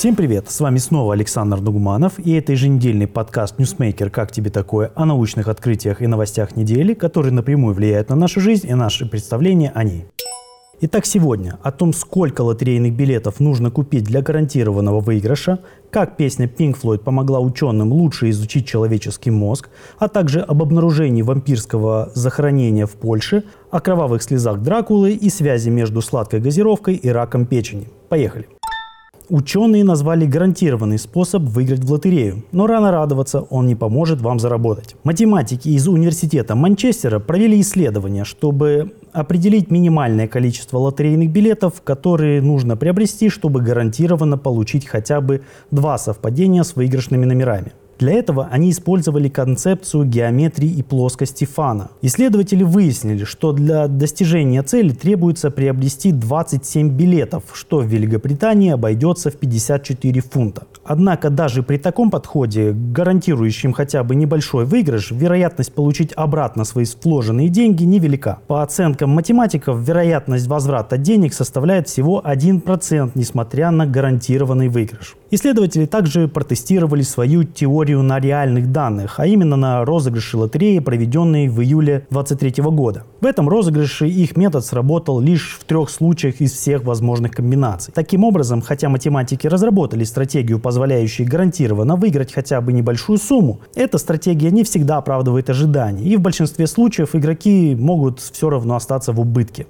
Всем привет! С вами снова Александр Нугманов и это еженедельный подкаст «Ньюсмейкер. Как тебе такое?» о научных открытиях и новостях недели, которые напрямую влияют на нашу жизнь и наши представления о ней. Итак, сегодня о том, сколько лотерейных билетов нужно купить для гарантированного выигрыша, как песня Pink Floyd помогла ученым лучше изучить человеческий мозг, а также об обнаружении вампирского захоронения в Польше, о кровавых слезах Дракулы и связи между сладкой газировкой и раком печени. Поехали! Ученые назвали гарантированный способ выиграть в лотерею, но рано радоваться, он не поможет вам заработать. Математики из университета Манчестера провели исследование, чтобы определить минимальное количество лотерейных билетов, которые нужно приобрести, чтобы гарантированно получить хотя бы два совпадения с выигрышными номерами. Для этого они использовали концепцию геометрии и плоскости Фана. Исследователи выяснили, что для достижения цели требуется приобрести 27 билетов, что в Великобритании обойдется в 54 фунта. Однако даже при таком подходе, гарантирующем хотя бы небольшой выигрыш, вероятность получить обратно свои вложенные деньги невелика. По оценкам математиков, вероятность возврата денег составляет всего 1%, несмотря на гарантированный выигрыш. Исследователи также протестировали свою теорию на реальных данных, а именно на розыгрыше лотереи, проведенной в июле 2023 года. В этом розыгрыше их метод сработал лишь в трех случаях из всех возможных комбинаций. Таким образом, хотя математики разработали стратегию, позволяющую гарантированно выиграть хотя бы небольшую сумму, эта стратегия не всегда оправдывает ожидания, и в большинстве случаев игроки могут все равно остаться в убытке.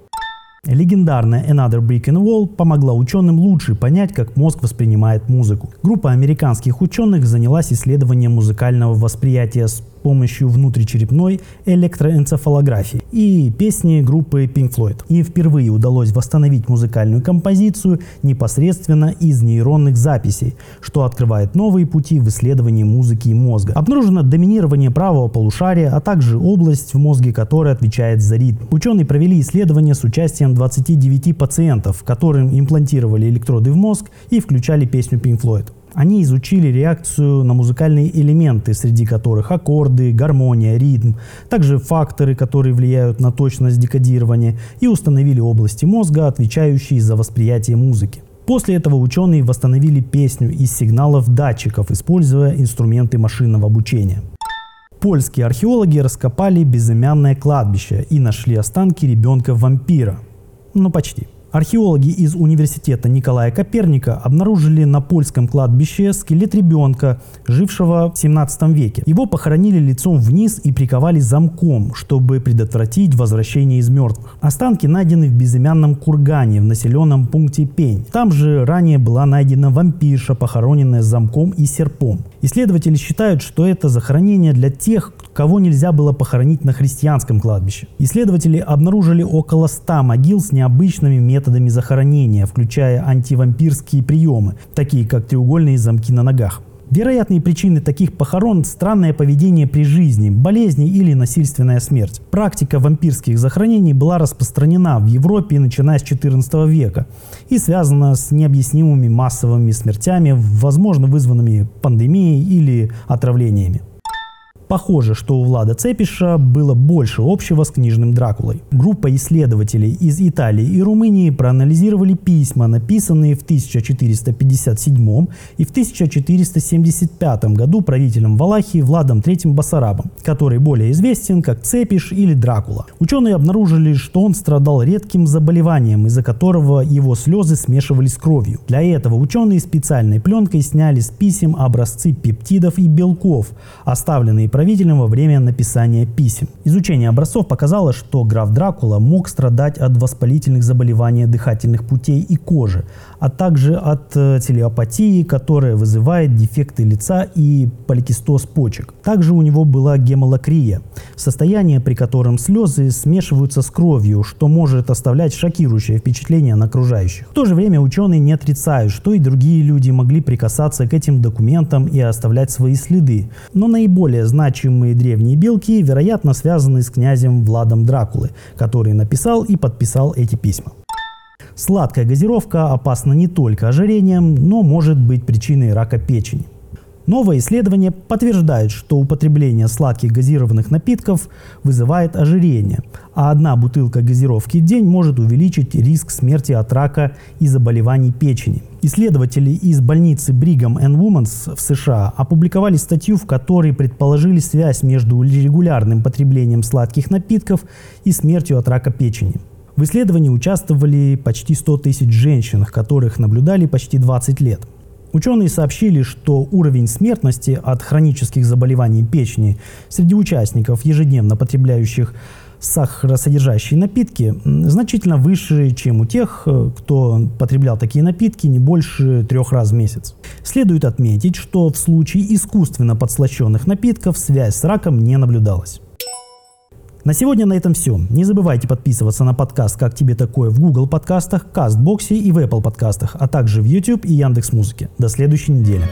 Легендарная Another Brick in Wall помогла ученым лучше понять, как мозг воспринимает музыку. Группа американских ученых занялась исследованием музыкального восприятия с помощью внутричерепной электроэнцефалографии и песни группы Pink Floyd. И впервые удалось восстановить музыкальную композицию непосредственно из нейронных записей, что открывает новые пути в исследовании музыки и мозга. Обнаружено доминирование правого полушария, а также область в мозге, которая отвечает за ритм. Ученые провели исследование с участием 29 пациентов, которым имплантировали электроды в мозг и включали песню Pink Floyd. Они изучили реакцию на музыкальные элементы, среди которых аккорды, гармония, ритм, также факторы, которые влияют на точность декодирования, и установили области мозга, отвечающие за восприятие музыки. После этого ученые восстановили песню из сигналов датчиков, используя инструменты машинного обучения. Польские археологи раскопали безымянное кладбище и нашли останки ребенка-вампира. Ну, почти. Археологи из университета Николая Коперника обнаружили на польском кладбище скелет ребенка, жившего в 17 веке. Его похоронили лицом вниз и приковали замком, чтобы предотвратить возвращение из мертвых. Останки найдены в безымянном кургане в населенном пункте Пень. Там же ранее была найдена вампирша, похороненная замком и серпом. Исследователи считают, что это захоронение для тех, кого нельзя было похоронить на христианском кладбище. Исследователи обнаружили около 100 могил с необычными методами захоронения, включая антивампирские приемы, такие как треугольные замки на ногах. Вероятные причины таких похорон – странное поведение при жизни, болезни или насильственная смерть. Практика вампирских захоронений была распространена в Европе начиная с XIV века и связана с необъяснимыми массовыми смертями, возможно вызванными пандемией или отравлениями. Похоже, что у Влада Цепиша было больше общего с книжным Дракулой. Группа исследователей из Италии и Румынии проанализировали письма, написанные в 1457 и в 1475 году правителем Валахии Владом III Басарабом, который более известен как Цепиш или Дракула. Ученые обнаружили, что он страдал редким заболеванием, из-за которого его слезы смешивались с кровью. Для этого ученые специальной пленкой сняли с писем образцы пептидов и белков, оставленные правителем во время написания писем. Изучение образцов показало, что граф Дракула мог страдать от воспалительных заболеваний дыхательных путей и кожи, а также от э, телеопатии, которая вызывает дефекты лица и поликистоз почек. Также у него была гемолокрия, состояние, при котором слезы смешиваются с кровью, что может оставлять шокирующее впечатление на окружающих. В то же время ученые не отрицают, что и другие люди могли прикасаться к этим документам и оставлять свои следы. Но наиболее значимые значимые древние белки, вероятно, связаны с князем Владом Дракулы, который написал и подписал эти письма. Сладкая газировка опасна не только ожирением, но может быть причиной рака печени. Новое исследование подтверждает, что употребление сладких газированных напитков вызывает ожирение, а одна бутылка газировки в день может увеличить риск смерти от рака и заболеваний печени. Исследователи из больницы Brigham and Women's в США опубликовали статью, в которой предположили связь между регулярным потреблением сладких напитков и смертью от рака печени. В исследовании участвовали почти 100 тысяч женщин, которых наблюдали почти 20 лет. Ученые сообщили, что уровень смертности от хронических заболеваний печени среди участников, ежедневно потребляющих сахаросодержащие напитки, значительно выше, чем у тех, э, кто потреблял такие напитки не больше трех раз в месяц. Следует отметить, что в случае искусственно подслащенных напитков связь с раком не наблюдалась. На сегодня на этом все. Не забывайте подписываться на подкаст «Как тебе такое» в Google подкастах, Кастбоксе и в Apple подкастах, а также в YouTube и Яндекс Музыке. До следующей недели.